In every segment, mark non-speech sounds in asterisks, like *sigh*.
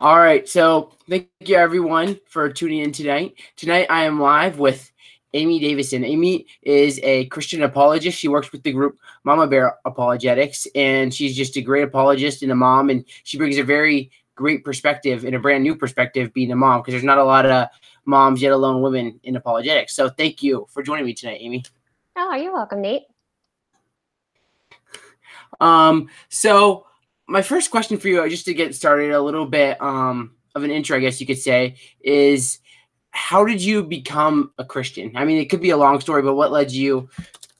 All right, so thank you everyone for tuning in tonight. Tonight I am live with Amy Davison. Amy is a Christian apologist. She works with the group Mama Bear Apologetics, and she's just a great apologist and a mom, and she brings a very great perspective and a brand new perspective being a mom because there's not a lot of moms, yet alone women in apologetics. So thank you for joining me tonight, Amy. Oh, you're welcome, Nate. Um, so my first question for you, just to get started, a little bit um, of an intro, I guess you could say, is how did you become a Christian? I mean, it could be a long story, but what led you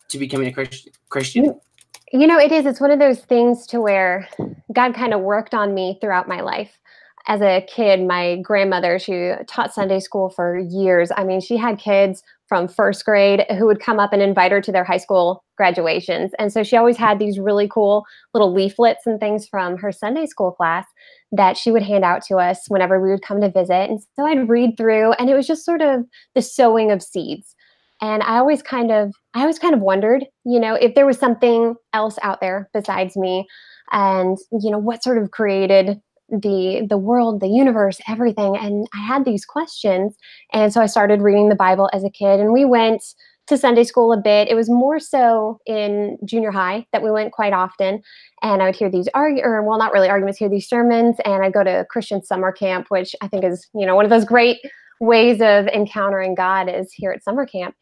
to becoming a Christian? Christian? You know, it is. It's one of those things to where God kind of worked on me throughout my life. As a kid, my grandmother, she taught Sunday school for years. I mean, she had kids from first grade who would come up and invite her to their high school graduations. And so she always had these really cool little leaflets and things from her Sunday school class that she would hand out to us whenever we would come to visit. And so I'd read through, and it was just sort of the sowing of seeds. And I always kind of, I always kind of wondered, you know, if there was something else out there besides me, and you know, what sort of created the the world the universe everything and i had these questions and so i started reading the bible as a kid and we went to sunday school a bit. It was more so in junior high that we went quite often and i would hear these argue or well not really arguments hear these sermons and i'd go to christian summer camp which i think is you know one of those great ways of encountering god is here at summer camp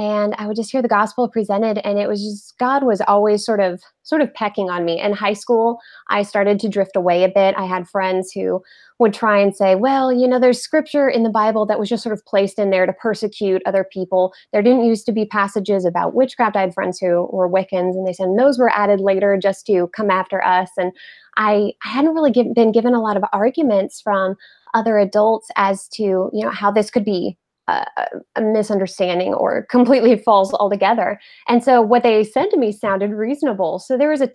and I would just hear the gospel presented and it was just God was always sort of sort of pecking on me. In high school, I started to drift away a bit. I had friends who would try and say, well, you know, there's scripture in the Bible that was just sort of placed in there to persecute other people. There didn't used to be passages about witchcraft. I had friends who were Wiccans and they said those were added later just to come after us. And I, I hadn't really give, been given a lot of arguments from other adults as to, you know, how this could be a, misunderstanding or *laughs* completely false altogether. And so what they said to me sounded reasonable. So there was a,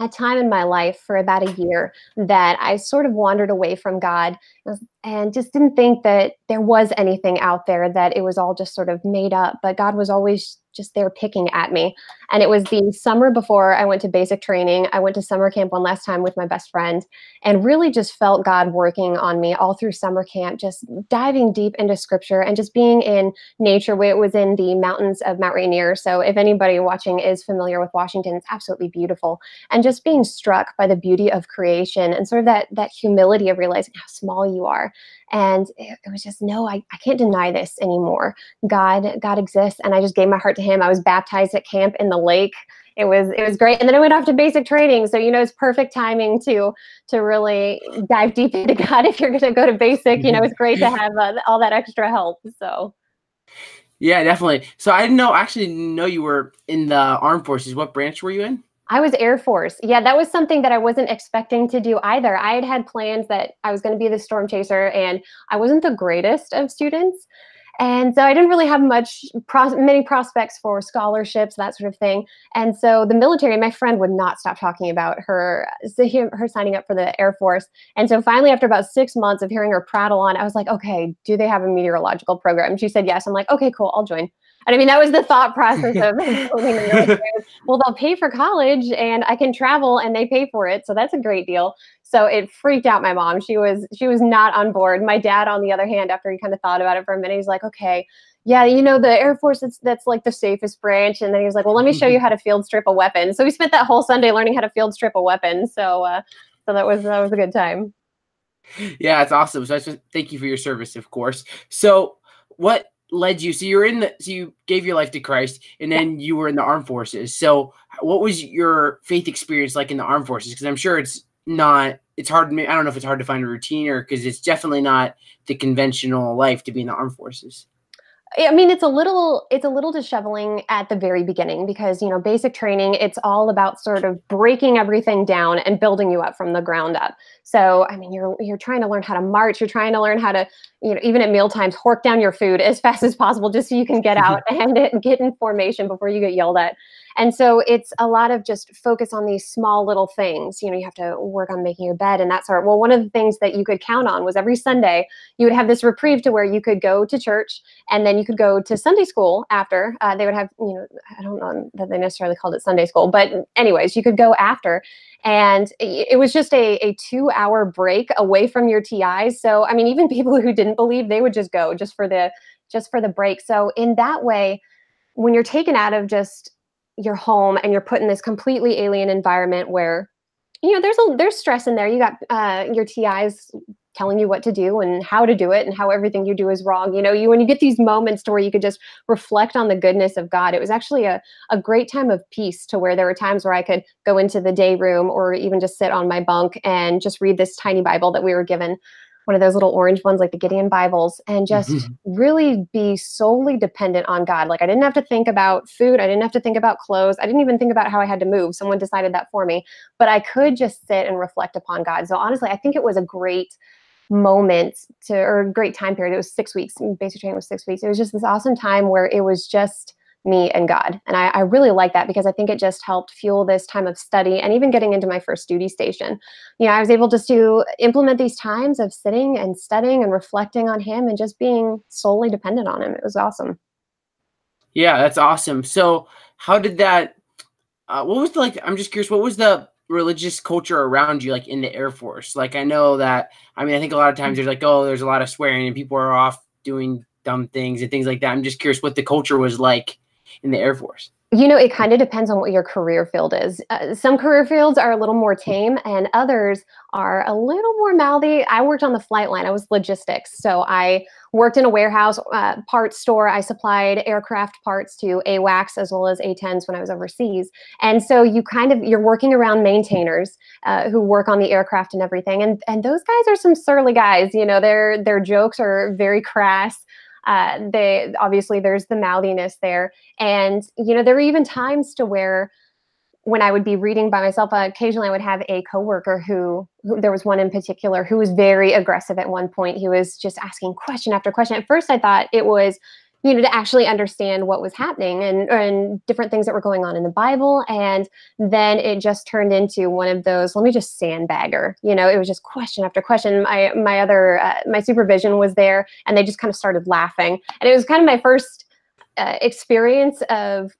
a time in my life for about a year that I sort of wandered away from God and just didn't think that there was anything out there, that it was all just sort of made up. But God was always just there picking at me. And it was the summer before I went to basic training. I went to summer camp one last time with my best friend and really just felt God working on me all through summer camp, just diving deep into scripture and just being in nature. It was in the mountains of Mount Rainier. So if anybody watching is familiar with Washington, it's absolutely beautiful. And just being struck by the beauty of creation and sort of that that humility of realizing how small you are. And it, it was just, no, I, I can't deny this anymore. God, God exists. And I just gave my heart to him. I was baptized at camp in the lake. It was it was great. And then i went off to basic training. So you know it's perfect timing to to really dive deep into god if you're going to go to basic. You know it's great to have uh, all that extra help so. Yeah definitely. So i didn't know actually didn't know you were in the armed forces. What branch were you in I was Air Force. Yeah, that was something that I wasn't expecting to do either. I had had plans that I was going to be the storm chaser, and I wasn't the greatest of students. And so I didn't really have much, pros- many prospects for scholarships, that sort of thing. And so the military, my friend would not stop talking about her, her signing up for the Air Force. And so finally, after about six months of hearing her prattle on, I was like, okay, do they have a meteorological program? She said yes. I'm like, okay, cool, I'll join. And I mean, that was the thought process of *laughs* *laughs* well, they'll pay for college and I can travel and they pay for it. So that's a great deal. So it freaked out my mom. She was she was not on board. My dad, on the other hand, after he kind of thought about it for a minute, he's like, okay, yeah, you know, the Air Force, that's, that's like the safest branch. And then he was like, well, let me show you how to field strip a weapon. So we spent that whole Sunday learning how to field strip a weapon. So, uh, so that was, that was a good time. Yeah, it's awesome. So I just thank you for your service, of course. So what led you. So you're in the so you gave your life to christ and then you were in the armed forces. So what was your faith experience like in the armed forces? Because i'm sure it's not it's hard i don't know if it's hard to find a routine or because it's definitely not the conventional life to be in the armed forces I mean, it's a little it's a little disheveling at the very beginning because you know basic training it's all about sort of breaking everything down and building you up from the ground up. So I mean, you're you're trying to learn how to march, you're trying to learn how to you know even at meal times hork down your food as *laughs* fast as possible just so you can get *laughs* out and get in formation before you get yelled at. And so it's a lot of just focus on these small little things. You know, you have to work on making your bed and that sort. Well, one of the things that you could count on was every Sunday you would have this reprieve to where you could go to church and then you could go to Sunday school after. Uh, they would have, you know, I don't know that they necessarily called it Sunday school, but anyways, you could go after and it was just a, a two hour break away from your TIs. So, I mean, even *laughs* people who didn't believe, they would just go just for the, just for the break. So in that way, when you're taken out of just your home and you're put in this completely alien environment where, you know, there's a, there's stress in there. You got uh, your TIs telling you what to do and how to do it and how everything you do is wrong. You know, you when you get these moments to where you could just reflect on the goodness of God, it was actually a, a great time of peace to where there were times where I could go into the day room or even just sit on my bunk and just read this tiny Bible that we were given one of those little orange ones like the Gideon Bibles and just mm-hmm. really be solely dependent on God. Like I didn't have to think about food, I didn't have to think about clothes, I didn't even think about how I had to move. Someone decided that for me, but I could just sit and reflect upon God. So honestly, I think it was a great moment to or a great time period. It was six weeks. Basic training was six weeks. It was just this awesome time where it was just me and God. And I, I, really like that because I think it just helped fuel this time of study and even getting into my first duty station. You know, I was able just to implement these times of sitting and studying and reflecting on Him and just being solely dependent on Him. It was awesome. Yeah, that's awesome. So, how did that? Uh, what was the, like? I'm just curious. What was the religious culture around you like in the air force like i know that i mean i think a lot of times there's like oh there's a lot of swearing and people are off doing dumb things and things like that i'm just curious what the culture was like in the air force you know, it kind of depends on what your career field is. Uh, some career fields are a little more tame, and others are a little more mouthy. I worked on the flight line, I was logistics. So I worked in a warehouse uh, parts store. I supplied aircraft parts to AWACS as well as A10s when I was overseas. And so you kind of, you're working around maintainers uh, who work on the aircraft and everything. And, and those guys are some surly guys. You know, their, their jokes are very crass uh, obviously there's the mouthiness there, and you know there were even times to where when I would be reading by myself, uh, occasionally I would have a coworker who, who, there was one in particular who was very aggressive at one point. He was just asking question after question. At first, I thought it was you know to actually understand what was happening and and different things that were going on in the bible. And then it just turned into one of those let me just sandbagger you know it was just question after question. My my other uh, my supervision was there and they just kind of started laughing. And it was kind of my first uh, experience of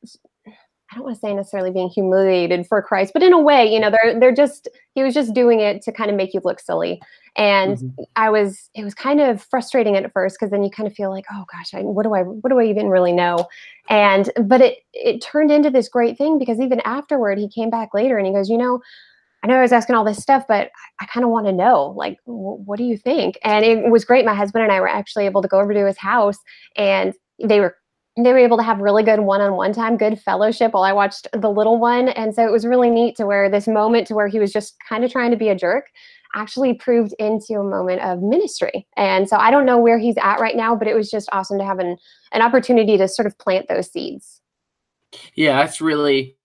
I don't want to say necessarily being humiliated for Christ, but in a way, you know, they're they're just he was just doing it to kind of make you look silly. And mm-hmm. I was it was kind of frustrating at first because then you kind of feel like, oh gosh, I, what do I what do I even really know? And but it it turned into this great thing because even afterward he came back later and he goes, you know, I know I was asking all this stuff, but I, I kind of want to know, like, w- what do you think? And it was great. My husband and I were actually able to go over to his house and they were they were able to have really good one-on-one time good fellowship while i watched the little one. And so it was really neat to where this moment to where he was just kind of trying to be a jerk actually proved into a moment of ministry. And so i don't know where he's at right now but it was just awesome to have an, an opportunity to sort of plant those seeds. Yeah that's really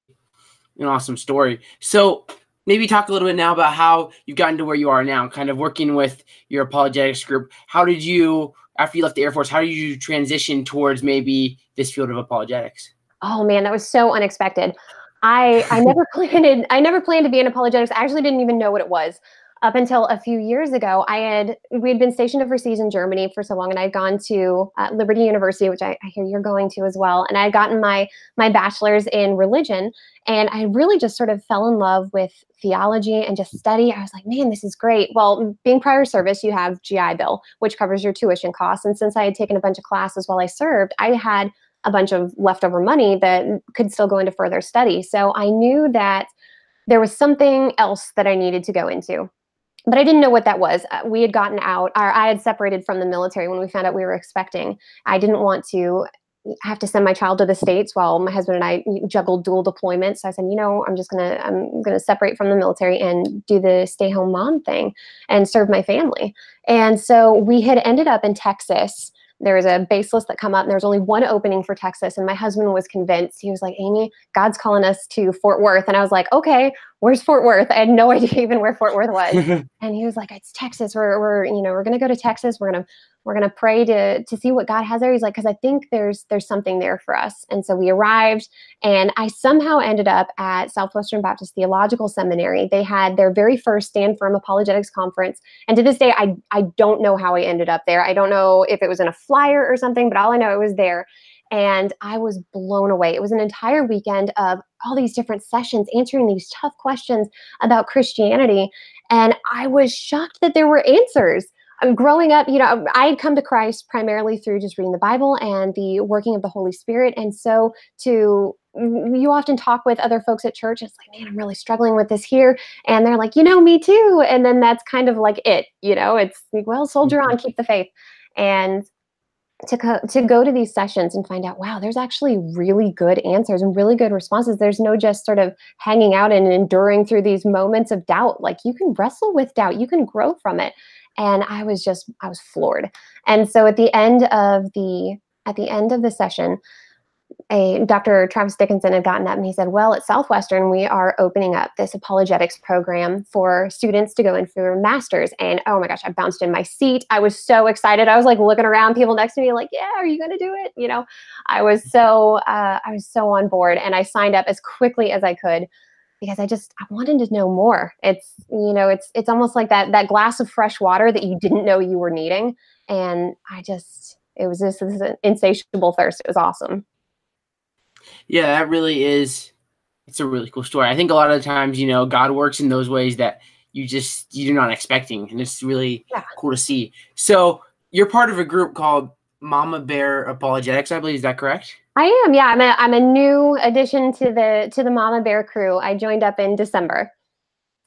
an awesome story. So maybe talk a little bit now about how you've gotten to where you are now kind of working with your apologetics group. How did you after you left the Air Force, how did you transition towards maybe this field of apologetics? Oh man, that was so unexpected. I I never *laughs* planned I never planned to be in apologetics. I actually didn't even know what it was up until a few years ago, I had we had been stationed overseas in Germany for so long, and I'd gone to uh, Liberty University, which I, I, hear you're going to as well, and I had gotten my my bachelor's in religion, and I really just sort of fell in love with theology and just study. I was like, man, this is great. Well, being prior service, you have GI Bill, which covers your tuition costs, and since I had taken a bunch of classes while I served, I had a bunch of leftover money that could still go into further study. So I knew that there was something else that I needed to go into but I didn't know what that was. Uh, we had gotten out, I had separated from the military when we found out we were expecting. I didn't want to have to send my child to the states while my husband and I juggled dual deployments. So I said, you know, I'm just gonna I'm gonna separate from the military and do the stay home mom thing and serve my family. And so we had ended up in Texas there was a base list that come up and there was only one opening for Texas and my husband was convinced. He was like Amy God's calling us to Fort Worth. And I was like okay where's Fort Worth? I had no *laughs* idea even where Fort Worth was. *laughs* And he was like it's Texas. We're, we're you know we're gonna go to Texas. We're gonna we're gonna pray to to see what God has there. He's like, because I think there's there's something there for us. And so we arrived, and I somehow ended up at Southwestern Baptist Theological Seminary. They had their very first Stand Firm Apologetics conference, and to this day, I I don't know how I ended up there. I don't know if it was in a flyer or something, but all I know it was there. And I was blown away. It was an entire weekend of all these different sessions answering these tough questions about Christianity. And I was shocked that there were answers. Um, growing up, you know, I had come to Christ primarily through just reading the Bible and the working of the Holy Spirit. And so to you often talk with other folks at church. It's like, man, I'm really struggling with this here. And they're like, you know, me too. And then that's kind of like it, you know, it's like, well, soldier on, keep the faith. And to, co- to go to these sessions and find out, wow, there's actually really good answers and really good responses. There's no just sort of hanging out and enduring through these moments of doubt. Like you can wrestle with doubt, you can grow from it. And I was just, I was floored. And so at the end of the, at the end of the session, a Dr. Travis Dickinson had gotten up and he said, Well, at Southwestern, we are opening up this apologetics program for students to go in for masters. And oh my gosh, I bounced in my seat. I was so excited. I was like looking around, people next to me, like, Yeah, are you going to do it? You know, I was so, uh, I was so on board and I signed up as quickly as I could because I just I wanted to know more. It's you know it's it's almost like that that glass of fresh water that you didn't know you were needing, and I just it was just this insatiable thirst. It was awesome. Yeah, that really is. It's a really cool story. I think a lot of the times, you know, God works in those ways that you just you're not expecting, and it's really yeah. cool to see. So you're part of a group called Mama Bear Apologetics, I believe. Is that correct? I am. Yeah, I'm a I'm a new addition to the to the Mama Bear crew. I joined up in December.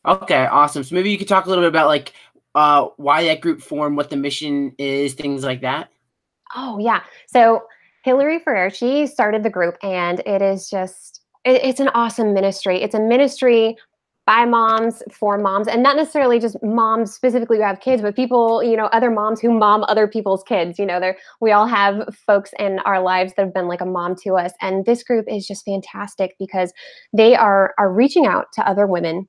Okay, awesome. So maybe you could talk a little bit about like uh, why that group formed, what the mission is, things like that. Oh yeah. So Hillary Ferrer, she started the group, and it is just, it, it's an awesome ministry. It's a ministry by moms for moms, and not necessarily just moms specifically who have kids, but people, you know, other moms who mom other people's kids. You know, there we all have folks in our lives that have been like a mom to us, and this group is just fantastic because they are are reaching out to other women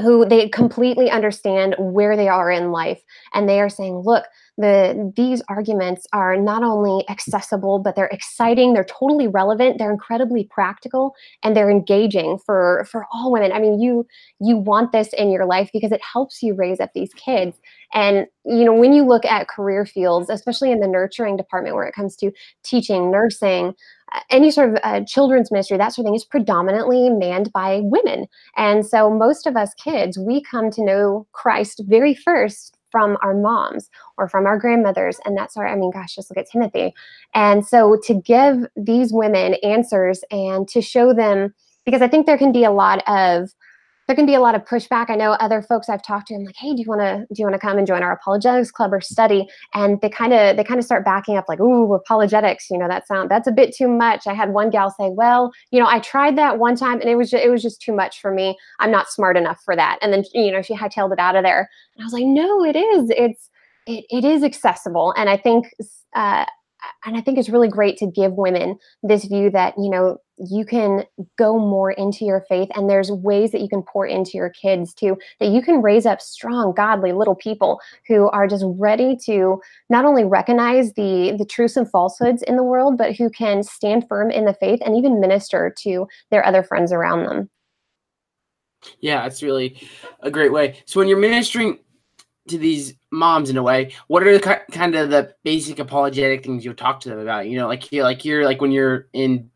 who they completely understand where they are in life and they are saying look the these arguments are not only accessible but they're exciting they're totally relevant they're incredibly practical and they're engaging for for all women. I mean you you want this in your life because it helps you raise up these kids. And you know when you look at career fields especially in the nurturing department where it comes to teaching nursing any sort of uh, children's ministry, that sort of thing, is predominantly manned by women. And so most of us kids, we come to know Christ very first from our moms or from our grandmothers. And that's our, I mean, gosh, just look at Timothy. And so to give these women answers and to show them, because I think there can be a lot of, there can be a lot of pushback. I know other folks I've talked to. I'm like, hey, do you want to do you want to come and join our apologetics club or study? And they kind of they kind of start backing up, like, ooh, apologetics. You know, that sound that's a bit too much. I had one gal say, well, you know, I tried that one time and it was just, it was just too much for me. I'm not smart enough for that. And then you know she hightailed it out of there. And I was like, no, it is. It's it, it is accessible. And I think uh, and I think it's really great to give women this view that, you know, you can go more into your faith and there's ways that you can pour into your kids too, that you can raise up strong, godly little people who are just ready to not only recognize the, the truths and falsehoods in the world, but who can stand firm in the faith and even minister to their other friends around them. Yeah, it's really a great way. So when you're ministering to these moms in a way what are the kind of the basic apologetic things you'll talk to them about you know like here like here like when you're in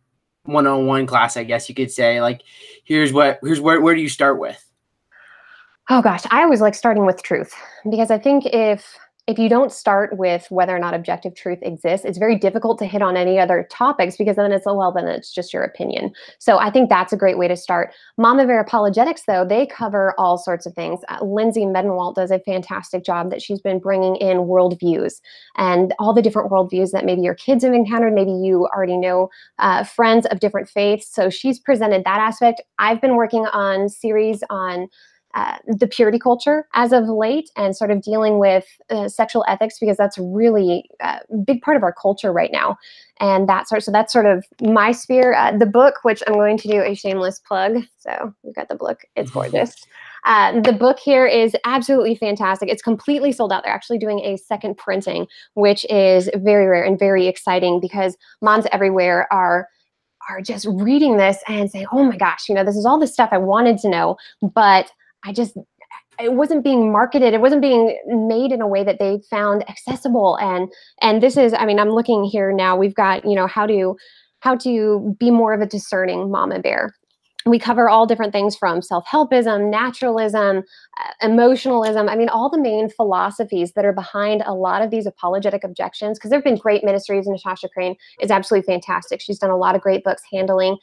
one-on-one class i guess you could say like here's what here's where, where do you start with? Oh gosh. I always like starting with truth because i think if if you don't start with whether or not objective truth exists, it's very difficult to hit on any other topics because then it's, oh, well, then it's just your opinion. So I think that's a great way to start. Mama Bear Apologetics, though, they cover all sorts of things. Uh, Lindsey Medenwaldt does a fantastic job that she's been bringing in worldviews and all the different worldviews that maybe your kids have encountered. Maybe you already know uh, friends of different faiths. So she's presented that aspect. I've been working on series on uh, the purity culture as of late and sort of dealing with uh, sexual ethics because that's really a uh, big part of our culture right now. And that sort so that's sort of my sphere. Uh, the book which i'm going to do a shameless plug so we've got the book. It's gorgeous. Uh, the book here is absolutely fantastic. It's completely sold out. They're actually doing a second printing, which is very rare and very exciting because moms everywhere are are just reading this and saying, "Oh my gosh, you know, this is all the stuff I wanted to know, but I just it wasn't being marketed. It wasn't being made in a way that they found accessible. And and this is i mean i'm looking here now. We've got you know how to how to be more of a discerning mama bear? We cover all different things from self-helpism naturalism uh, emotionalism. I mean all the main philosophies that are behind a lot of these apologetic objections because there have been great ministries. Natasha Crain is absolutely fantastic. She's done a lot of great books handling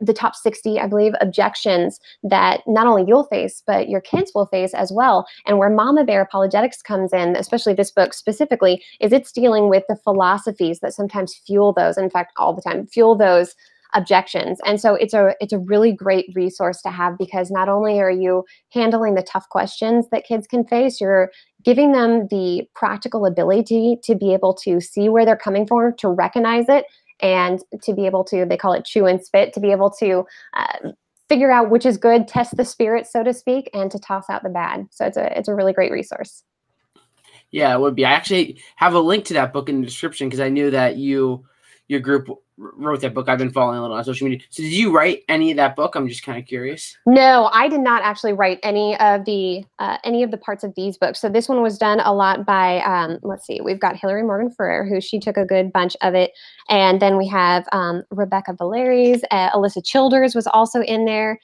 the top 60, I believe, objections that not only you'll face, but your kids will face as well. And where Mama Bear Apologetics comes in, especially this book specifically, is it's dealing with the philosophies that sometimes fuel those, in fact, all the time, fuel those objections and so it's a it's a really great resource to have because not only are you handling the tough questions that kids can face you're giving them the practical ability to be able to see where they're coming from to recognize it and to be able to they call it chew and spit to be able to uh, figure out which is good test the spirit so to speak and to toss out the bad. So it's a it's a really great resource. Yeah it would be. I actually have a link to that book in the description because i knew that you your group wrote that book. I've been following a little on social media. So did you write any of that book? I'm just kind of curious. No, I did not actually write any of the uh, any of the parts of these books. So this one was done a lot by um, let's see, we've got Hillary Morgan Ferrer, who she took a good bunch of it, and then we have um, Rebekah Valerius, uh, Alisa Childers was also in there.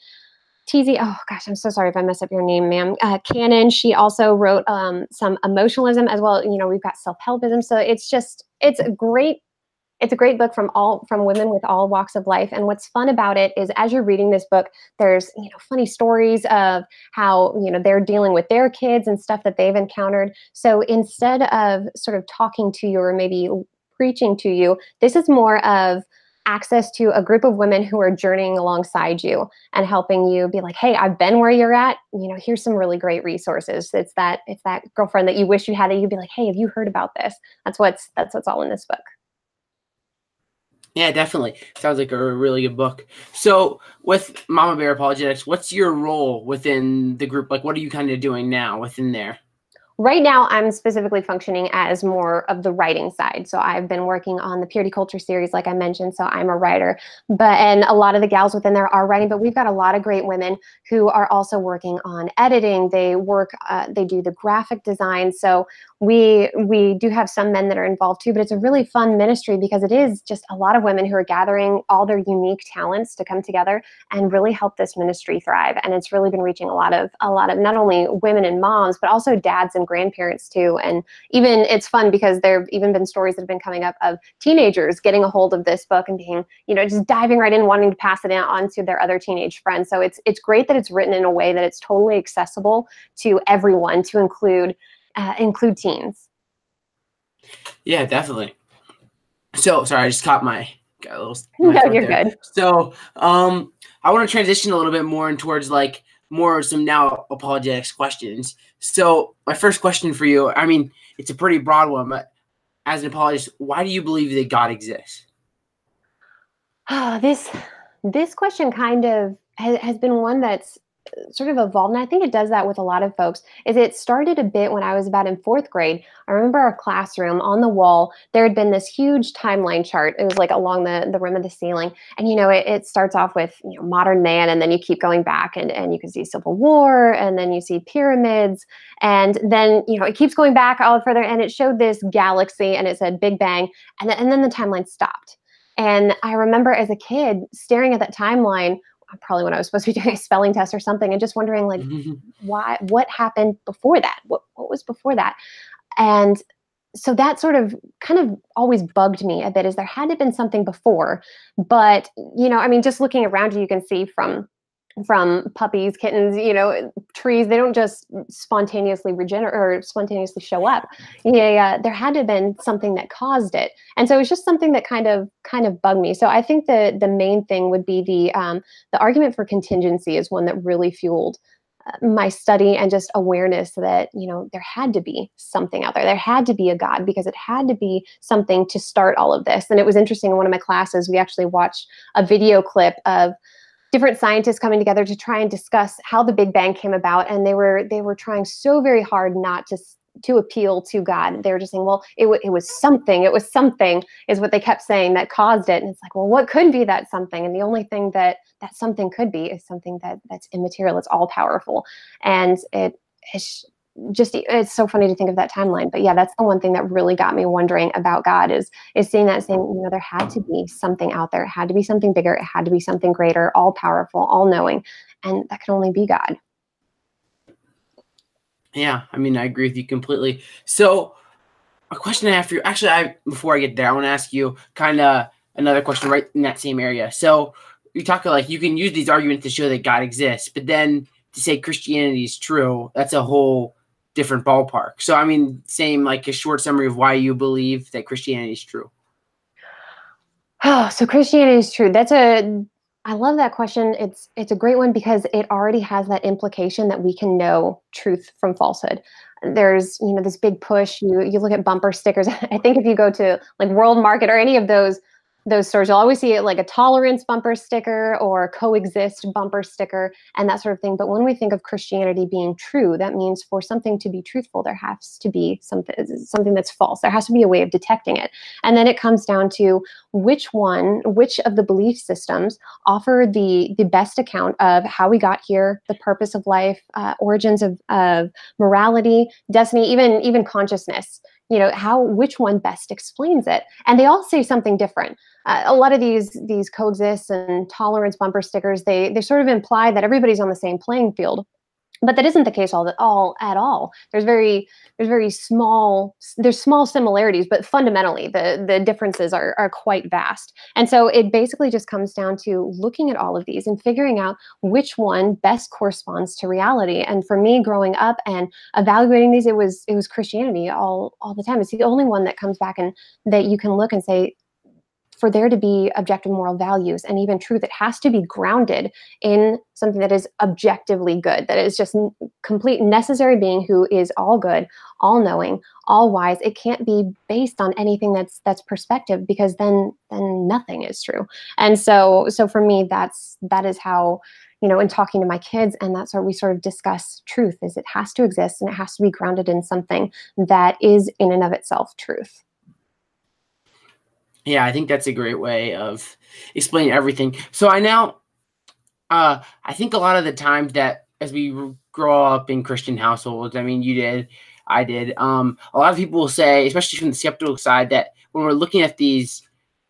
Teasi, oh gosh, I'm so sorry if I mess up your name, ma'am. Uh, Cannon, she also wrote um, some emotionalism as well. You know, we've got self-helpism. So it's just, it's a great it's a great book from all from women with all walks of life. And what's fun about it is as you're reading this book there's you know funny stories of how you know they're dealing with their kids and stuff that they've encountered. So instead of sort of talking to you or maybe preaching to you this is more of access to a group of women who are journeying alongside you and helping you be like hey i've been where you're at. You know here's some really great resources. It's that it's that girlfriend that you wish you had that you'd be like hey have you heard about this? That's what's that's what's all in this book yeah, definitely. Sounds like a really good book. So, with Mama Bear Apologetics, what's your role within the group? Like, what are you kind of doing now within there? Right now, I'm specifically functioning as more of the writing side. So I've been working on the Purity Culture series, like I mentioned. So I'm a writer, but and a lot of the gals within there are writing. But we've got a lot of great women who are also working on editing. They work, uh, they do the graphic design. So we we do have some men that are involved too. But it's a really fun ministry because it is just a lot of women who are gathering all their unique talents to come together and really help this ministry thrive. And it's really been reaching a lot of a lot of not only women and moms, but also dads and grandparents too. And even it's fun because there have even been stories that have been coming up of teenagers getting a hold of this book and being, you know, just diving right in, wanting to pass it on to their other teenage friends. So it's it's great that it's written in a way that it's totally accessible to everyone, to include uh, include teens. Yeah, definitely. So sorry, I just caught my got a little. *laughs* No, you're there. good. So um, I want to transition a little bit more in towards like more some now apologetics questions. So my first question for you, I mean, it's a pretty broad one, but as an apologist, why do you believe that God exists? Oh, this this question kind of has, has been one that's sort of evolved and i think it does that with a lot of folks is it started a bit when i was about in fourth grade. I remember our classroom on the wall there had been this huge timeline chart. It was like along the, the rim of the ceiling and you know it, it starts off with you know modern man and then you keep going back and, and you can see civil war and then you see pyramids and then you know it keeps going back all further and it showed this galaxy and it said big bang and, then and then the timeline stopped. And i remember as a kid staring at that timeline probably when I was supposed to be *laughs* doing a spelling test or something, and just wondering like mm-hmm. why what happened before that? What what was before that? And so that sort of kind of always bugged me a bit is there had to been something before but you know i mean just looking around you you can see from from puppies, kittens, you know, trees. They don't just spontaneously regenerate or spontaneously show up. Yeah, yeah, there had to have been something that caused it, and so it was just something that kind of kind of bugged me. So I think the the main thing would be the um, the argument for contingency is one that really fueled uh, my study and just awareness that you know there had to be something out there there had to be a god because it had to be something to start all of this and it was interesting in one of my classes we actually watched a video clip of different scientists coming together to try and discuss how the Big Bang came about, and they were they were trying so very hard not to to appeal to God. They were just saying, well, it, w- it was something, it was something, is what they kept saying that caused it. And it's like, well, what could be that something? And the only thing that that something could be is something that that's immaterial, it's all powerful. And it it's just it's so funny to think of that timeline. But yeah, that's the one thing that really got me wondering about God is is seeing that saying, you know, there had to be something out there, it had to be something bigger, it had to be something greater, all powerful, all knowing. And that could only be God. Yeah, I mean, I agree with you completely. So, a question I have for you, actually, I before I get there, I want to ask you kind of another question right in that same area. So, you talk like you can use these arguments to show that God exists, but then to say Christianity is true, that's a whole different ballpark. So, I mean, same like a short summary of why you believe that Christianity is true. Oh, *sighs* so Christianity is true. That's a I love that question. It's it's a great one because it already has that implication that we can know truth from falsehood. There's, you know, this big push. You you look at bumper stickers. *laughs* I think if you go to like World Market or any of those those stores. You'll always see it like a tolerance bumper sticker or coexist bumper sticker and that sort of thing. But when we think of christianity being true that means for something to be truthful there has to be something something that's false. There has to be a way of detecting it. And then it comes down to which one which of the belief systems offer the the best account of how we got here the purpose of life uh, origins of, of morality destiny even even consciousness you know how which one best explains it. And they all say something different. Uh, a lot of these these coexist and tolerance bumper stickers they they sort of imply that everybody's on the same playing field but that isn't the case all, all at all. There's very there's very small there's small similarities but fundamentally the the differences are, are quite vast. And so it basically just comes down to looking at all of these and figuring out which one best corresponds to reality. And for me growing up and evaluating these it was it was christianity all all the time. It's the only one that comes back and that you can look and say for there to be objective moral values and even truth, it has to be grounded in something that is objectively good, that is just complete necessary being who is all good, all knowing, all wise. It can't be based on anything that's that's perspective because then then nothing is true. And so so for me, that's that is how you know in talking to my kids and that's where we sort of discuss truth is it has to exist and it has to be grounded in something that is in and of itself truth yeah, I think that's a great way of explaining everything. So I now, uh, I think a lot of the times that as we grow up in Christian households, I mean, you did, I did. Um, a lot of people will say, especially from the skeptical side, that when we're looking at these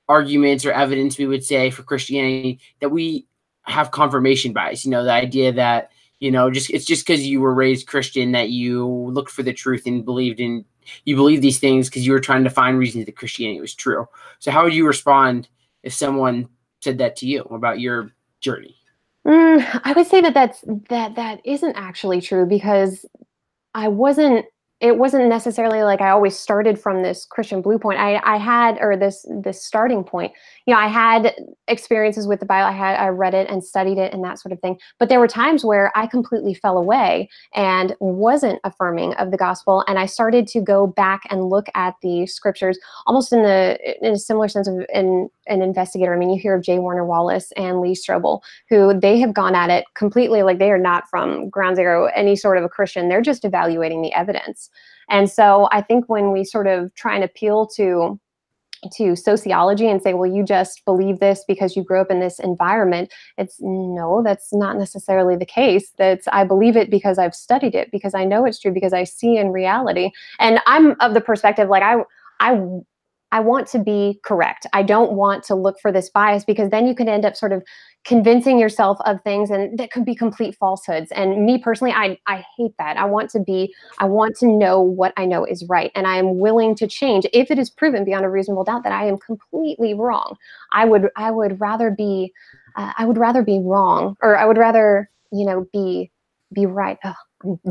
arguments or evidence, we would say for Christianity that we have confirmation bias. You know, the idea that you know, just it's just because you were raised Christian that you looked for the truth and believed in you believe these things because you were trying to find reasons that Christianity was true. So how would you respond if someone said that to you about your journey? Mm, I would say that that's that that isn't actually true because I wasn't it wasn't necessarily like I always started from this Christian blue point. I, I had or this this starting point. You know, I had experiences with the Bible. I had I read it and studied it and that sort of thing. But there were times where I completely fell away and wasn't affirming of the gospel. And I started to go back and look at the scriptures almost in the in a similar sense of an an investigator. I mean, you hear of J. Warner Wallace and Lee Strobel, who they have gone at it completely like they are not from ground zero, any sort of a Christian. They're just evaluating the evidence. And so I think when we sort of try and appeal to to sociology and say, well, you just believe this because you grew up in this environment. It's no, that's not necessarily the case. That's I believe it because I've studied it, because I know it's true, because I see in reality. And I'm of the perspective like I I I want to be correct. I don't want to look for this bias because then you can end up sort of convincing yourself of things and that could be complete falsehoods. And me personally, I I hate that. I want to be I want to know what I know is right and I am willing to change if it is proven beyond a reasonable doubt that I am completely wrong. I would I would rather be uh, I would rather be wrong or I would rather, you know, be be right. Ugh,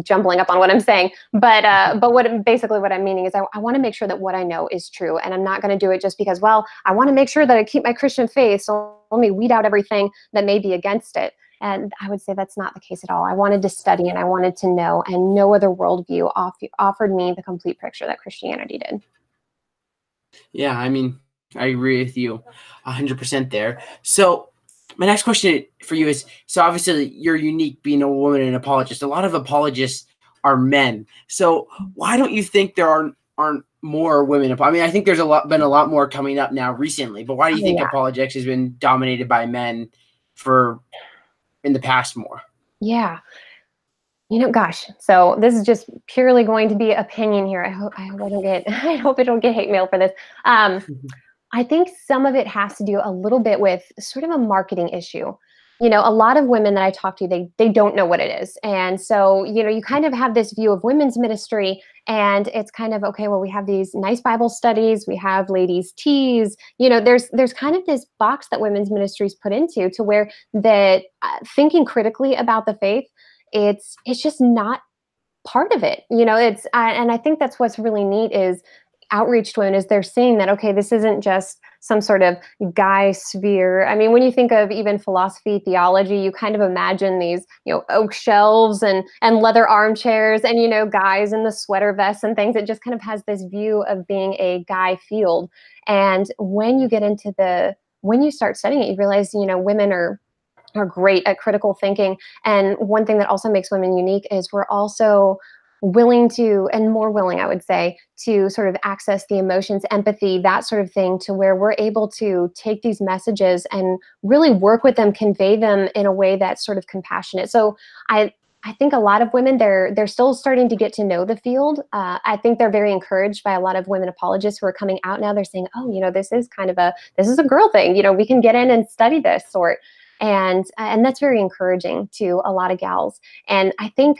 jumbling up on what I'm saying, but uh, but what basically what I'm meaning is I, I want to make sure that what I know is true, and I'm not going to do it just because well I want to make sure that I keep my Christian faith. So let me weed out everything that may be against it. And I would say that's not the case at all. I wanted to study and I wanted to know, and no other worldview off, offered me the complete picture that Christianity did. Yeah, I mean, I agree with you 100% there. So my next question for you is so obviously you're unique being a woman and apologist. A lot of apologists are men. So why don't you think there aren't aren't more women? I mean, I think there's a lot been a lot more coming up now recently. But why do you think yeah. apologetics has been dominated by men for in the past more? Yeah. You know, gosh. So this is just purely going to be opinion here. I hope I hope I don't get *laughs* I hope I don't get hate mail for this. Um, *laughs* I think some of it has to do a little bit with sort of a marketing issue. You know, a lot of women that I talk to, they they don't know what it is. And so, you know, you kind of have this view of women's ministry and it's kind of okay, well, we have these nice Bible studies, we have ladies' teas, you know, there's there's kind of this box that women's ministries put into to where that uh, thinking critically about the faith, it's it's just not part of it you know it's uh, and i think that's what's really neat is outreach to women is they're seeing that okay this isn't just some sort of guy sphere. I mean when you think of even philosophy theology you kind of imagine these you know oak shelves and and leather armchairs and you know guys in the sweater vests and things. It just kind of has this view of being a guy field. And when you get into the when you start studying it you realize you know women are are great at critical thinking. And one thing that also makes women unique is we're also willing to and more willing i would say to sort of access the emotions empathy that sort of thing to where we're able to take these messages and really work with them convey them in a way that's sort of compassionate so i I think a lot of women they're they're still starting to get to know the field. Uh, I think they're very encouraged by a lot of women apologists who are coming out now. They're saying, "Oh, you know, this is kind of a this is a girl thing. You know, we can get in and study this." Or and and that's very encouraging to a lot of gals. And I think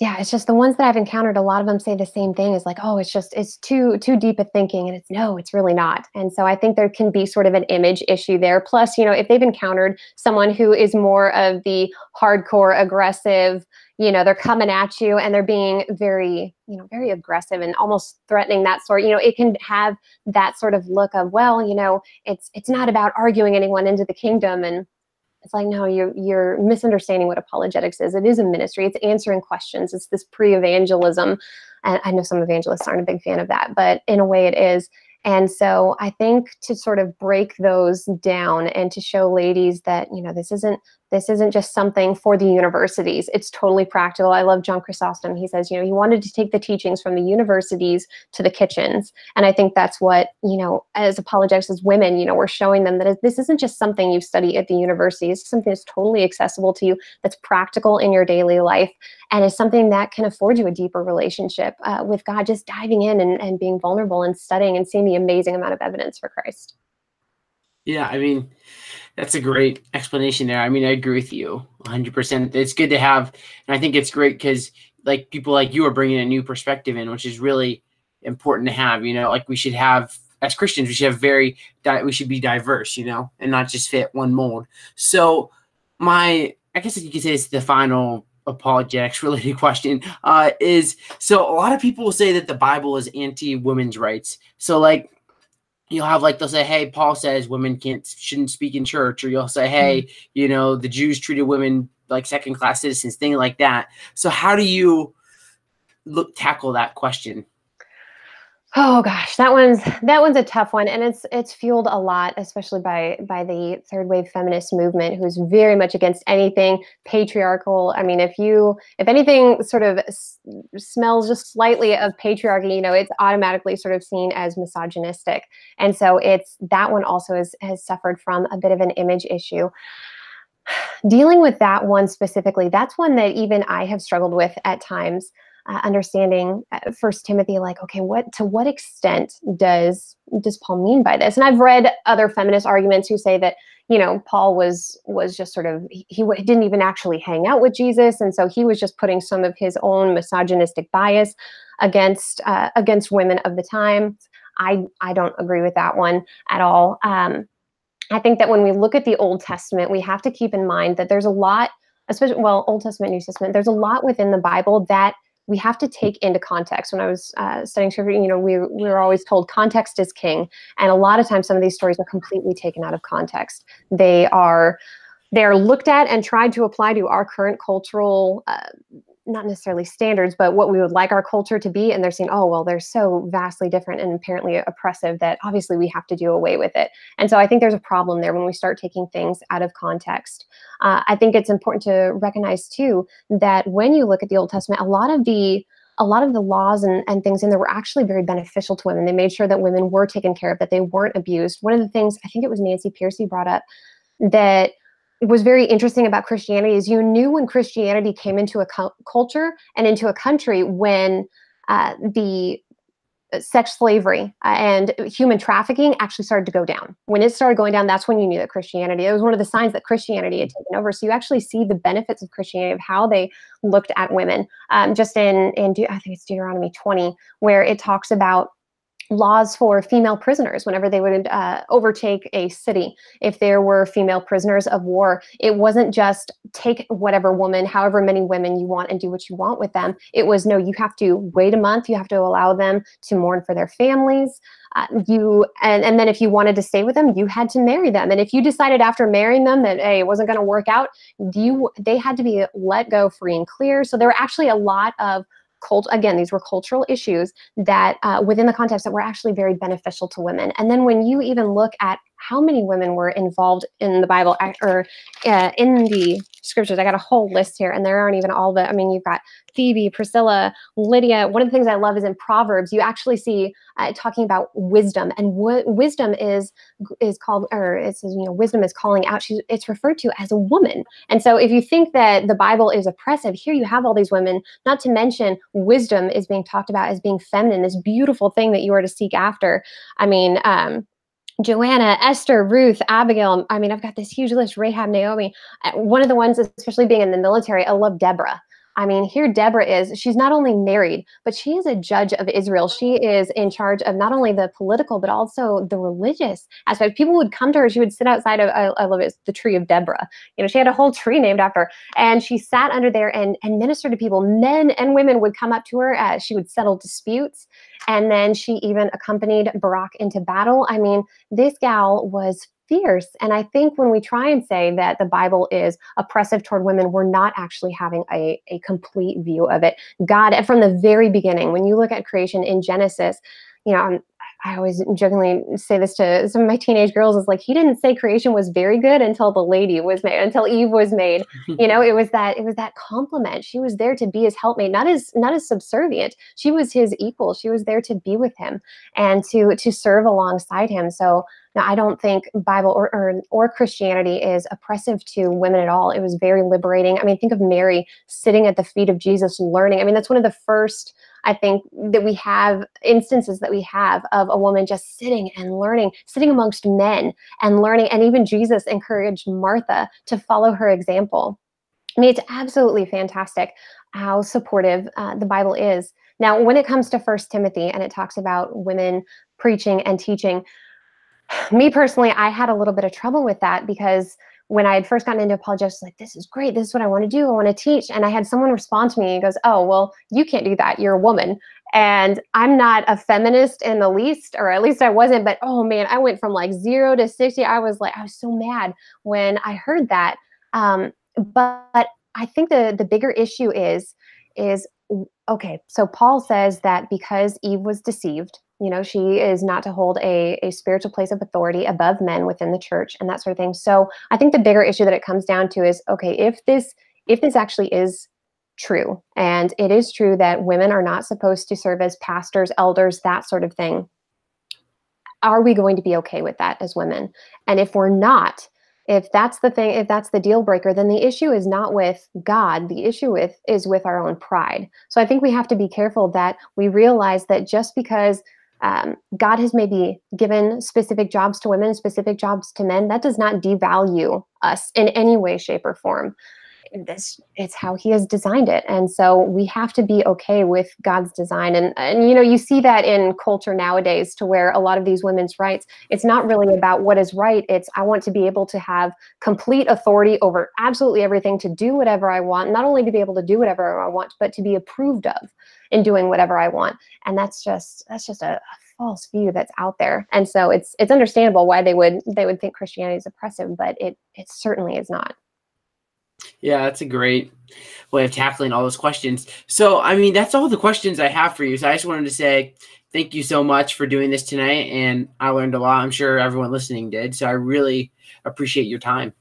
yeah, it's just the ones that I've encountered. A lot of them say the same thing: is like, oh, it's just it's too too deep at thinking, and it's no, it's really not. And so I think there can be sort of an image issue there. Plus, you know, if they've encountered someone who is more of the hardcore, aggressive, you know, they're coming at you and they're being very, you know, very aggressive and almost threatening that sort. You know, it can have that sort of look of, well, you know, it's it's not about arguing anyone into the kingdom and it's like, no, you're you're misunderstanding what apologetics is. It is a ministry. It's answering questions. It's this pre-evangelism. And I know some evangelists aren't a big fan of that, but in a way it is. And so I think to sort of break those down and to show ladies that, you know, this isn't this isn't just something for the universities. It's totally practical. I love John Chrysostom. He says, you know, he wanted to take the teachings from the universities to the kitchens. And I think that's what, you know, as apologetics as women, you know, we're showing them that this isn't just something you study at the university. It's something that's totally accessible to you, that's practical in your daily life, and is something that can afford you a deeper relationship uh, with God, just diving in and, and being vulnerable and studying and seeing the amazing amount of evidence for Christ. Yeah, I mean, that's a great explanation there. I mean, I agree with you 100%. It's good to have, and I think it's great because like people like you are bringing a new perspective in, which is really important to have. You know, like we should have as Christians, we should have very, we should be diverse, you know, and not just fit one mold. So, my, I guess you could say it's the final apologetics *laughs* related question uh, is so a lot of people will say that the Bible is anti women's rights. So, like, you'll have like they'll say, "Hey, Paul says women can't shouldn't speak in church," or you'll say, "Hey, mm-hmm. you know, the Jews treated women like second class citizens," thing like that. So how do you look tackle that question? Oh gosh, that one's that one's a tough one, and it's it's fueled a lot, especially by by the third wave feminist movement, who's very much against anything patriarchal. I mean, if you if anything sort of s- smells just slightly of patriarchy, you know, it's automatically sort of seen as misogynistic, and so it's that one also has has suffered from a bit of an image issue. *sighs* Dealing with that one specifically, that's one that even I have struggled with at times uh, understanding uh, first timothy like okay what to what extent does does paul mean by this? And i've read other feminist arguments who say that you know paul was was just sort of he, he didn't even actually hang out with jesus and so he was just putting some of his own misogynistic bias against uh, against women of the time. I i don't agree with that one at all. Um, i think that when we look at the old testament we have to keep in mind that there's a lot especially well old testament new testament there's a lot within the bible that we have to take into context. When I was uh, studying scripture, you know, we, we were always told context is king. And a lot of times some of these stories are completely taken out of context. They are they're looked at and tried to apply to our current cultural uh, not necessarily standards, but what we would like our culture to be. And they're saying, oh, well, they're so vastly different and apparently oppressive that obviously we have to do away with it. And so I think there's a problem there when we start taking things out of context. Uh, I think it's important to recognize too that when you look at the Old Testament, a lot of the a lot of the laws and, and things in there were actually very beneficial to women. They made sure that women were taken care of, that they weren't abused. One of the things I think it was Nancy Pearcey brought up that was very interesting about Christianity is you knew when Christianity came into a cu- culture and into a country when uh, the uh, sex slavery uh, and human trafficking actually started to go down. When it started going down, that's when you knew that Christianity, it was one of the signs that Christianity had taken over. So you actually see the benefits of Christianity, of how they looked at women. Um, just in, in, I think it's Deuteronomy 20, where it talks about laws for female prisoners whenever they would uh, overtake a city. If there were female prisoners of war it wasn't just take whatever woman however many women you want and do what you want with them. It was no you have to wait a month. You have to allow them to mourn for their families. Uh, you and, and then if you wanted to stay with them you had to marry them. And if you decided after marrying them that hey it wasn't going to work out you they had to be let go free and clear. So there were actually a lot of cult again these were cultural issues that uh, within the context that were actually very beneficial to women. And then when you even look at how many women were involved in the bible or uh, in the scriptures. I got a whole list here and there aren't even all the i mean you've got phoebe priscilla lydia. One of the things i love is in proverbs you actually see uh, talking about wisdom and w- wisdom is is called or it says you know wisdom is calling out. She's it's referred to as a woman. And so if you think that the bible is oppressive here you have all these women not to mention wisdom is being talked about as being feminine this beautiful thing that you are to seek after. I mean um Joanna, Esther, Ruth, Abigail. I mean, I've got this huge list Rahab, Naomi. Uh, one of the ones, especially being in the military, I love Deborah. I mean, here Deborah is, she's not only married, but she is a judge of Israel. She is in charge of not only the political, but also the religious aspect. People would come to her, she would sit outside of, I, I love it, the tree of Deborah. You know, she had a whole tree named after her. And she sat under there and, and ministered to people. Men and women would come up to her. Uh, she would settle disputes. And then she even accompanied Barak into battle. I mean, this gal was fierce. And I think when we try and say that the Bible is oppressive toward women, we're not actually having a, a complete view of it. God, from the very beginning, when you look at creation in Genesis, you know, I'm, I always jokingly say this to some of my teenage girls is like he didn't say creation was very good until the lady was made until Eve was made. *laughs* you know, it was that it was that compliment. She was there to be his helpmate, not as not as subservient. She was his equal. She was there to be with him and to to serve alongside him. So now, I don't think Bible or, or, or Christianity is oppressive to women at all. It was very liberating. I mean, think of Mary sitting at the feet of Jesus, learning. I mean, that's one of the first I think that we have instances that we have of a woman just sitting and learning, sitting amongst men and learning. And even Jesus encouraged Martha to follow her example. I mean, it's absolutely fantastic how supportive uh, the Bible is. Now, when it comes to First Timothy and it talks about women preaching and teaching, *sighs* me personally, I had a little bit of trouble with that because when I had first gotten into apologetics, like, this is great. This is what I want to do. I want to teach. And I had someone respond to me and goes, Oh, well, you can't do that. You're a woman. And I'm not a feminist in the least, or at least I wasn't. But oh man, I went from like zero to 60. I was like, I was so mad when I heard that. Um, but I think the the bigger issue is, is okay, so Paul says that because Eve was deceived, you know she is not to hold a, a spiritual place of authority above men within the church and that sort of thing. So i think the bigger issue that it comes down to is okay if this if this actually is true and it is true that women are not supposed to serve as pastors elders that sort of thing are we going to be okay with that as women? And if we're not if that's the thing if that's the deal breaker then the issue is not with god. The issue with is with our own pride. So i think we have to be careful that we realize that just because um, God has maybe given specific jobs to women, specific jobs to men. That does not devalue us in any way, shape, or form. This it's how He has designed it, and so we have to be okay with God's design. And and you know you see that in culture nowadays, to where a lot of these women's rights. It's not really about what is right. It's I want to be able to have complete authority over absolutely everything, to do whatever I want, not only to be able to do whatever I want, but to be approved of in doing whatever I want. And that's just that's just a, a false view that's out there. And so it's it's understandable why they would they would think Christianity is oppressive, but it it certainly is not. Yeah, that's a great way of tackling all those questions. So, I mean, that's all the questions I have for you. So, I just wanted to say thank you so much for doing this tonight. And I learned a lot. I'm sure everyone listening did. So, I really appreciate your time.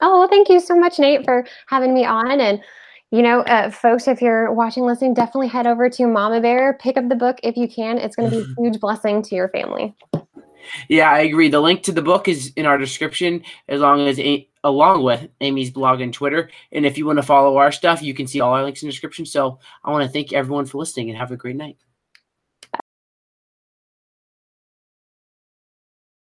Oh, well, thank you so much, Nate, for having me on. And, you know, uh, folks, if you're watching, listening, definitely head over to Mama Bear, pick up the book if you can. It's going to be a huge blessing to your family. Yeah, I agree. The link to the book is in our description, as long as a- along with Amy's blog and Twitter. And if you want to follow our stuff, you can see all our links in the description. So I want to thank everyone for listening and have a great night.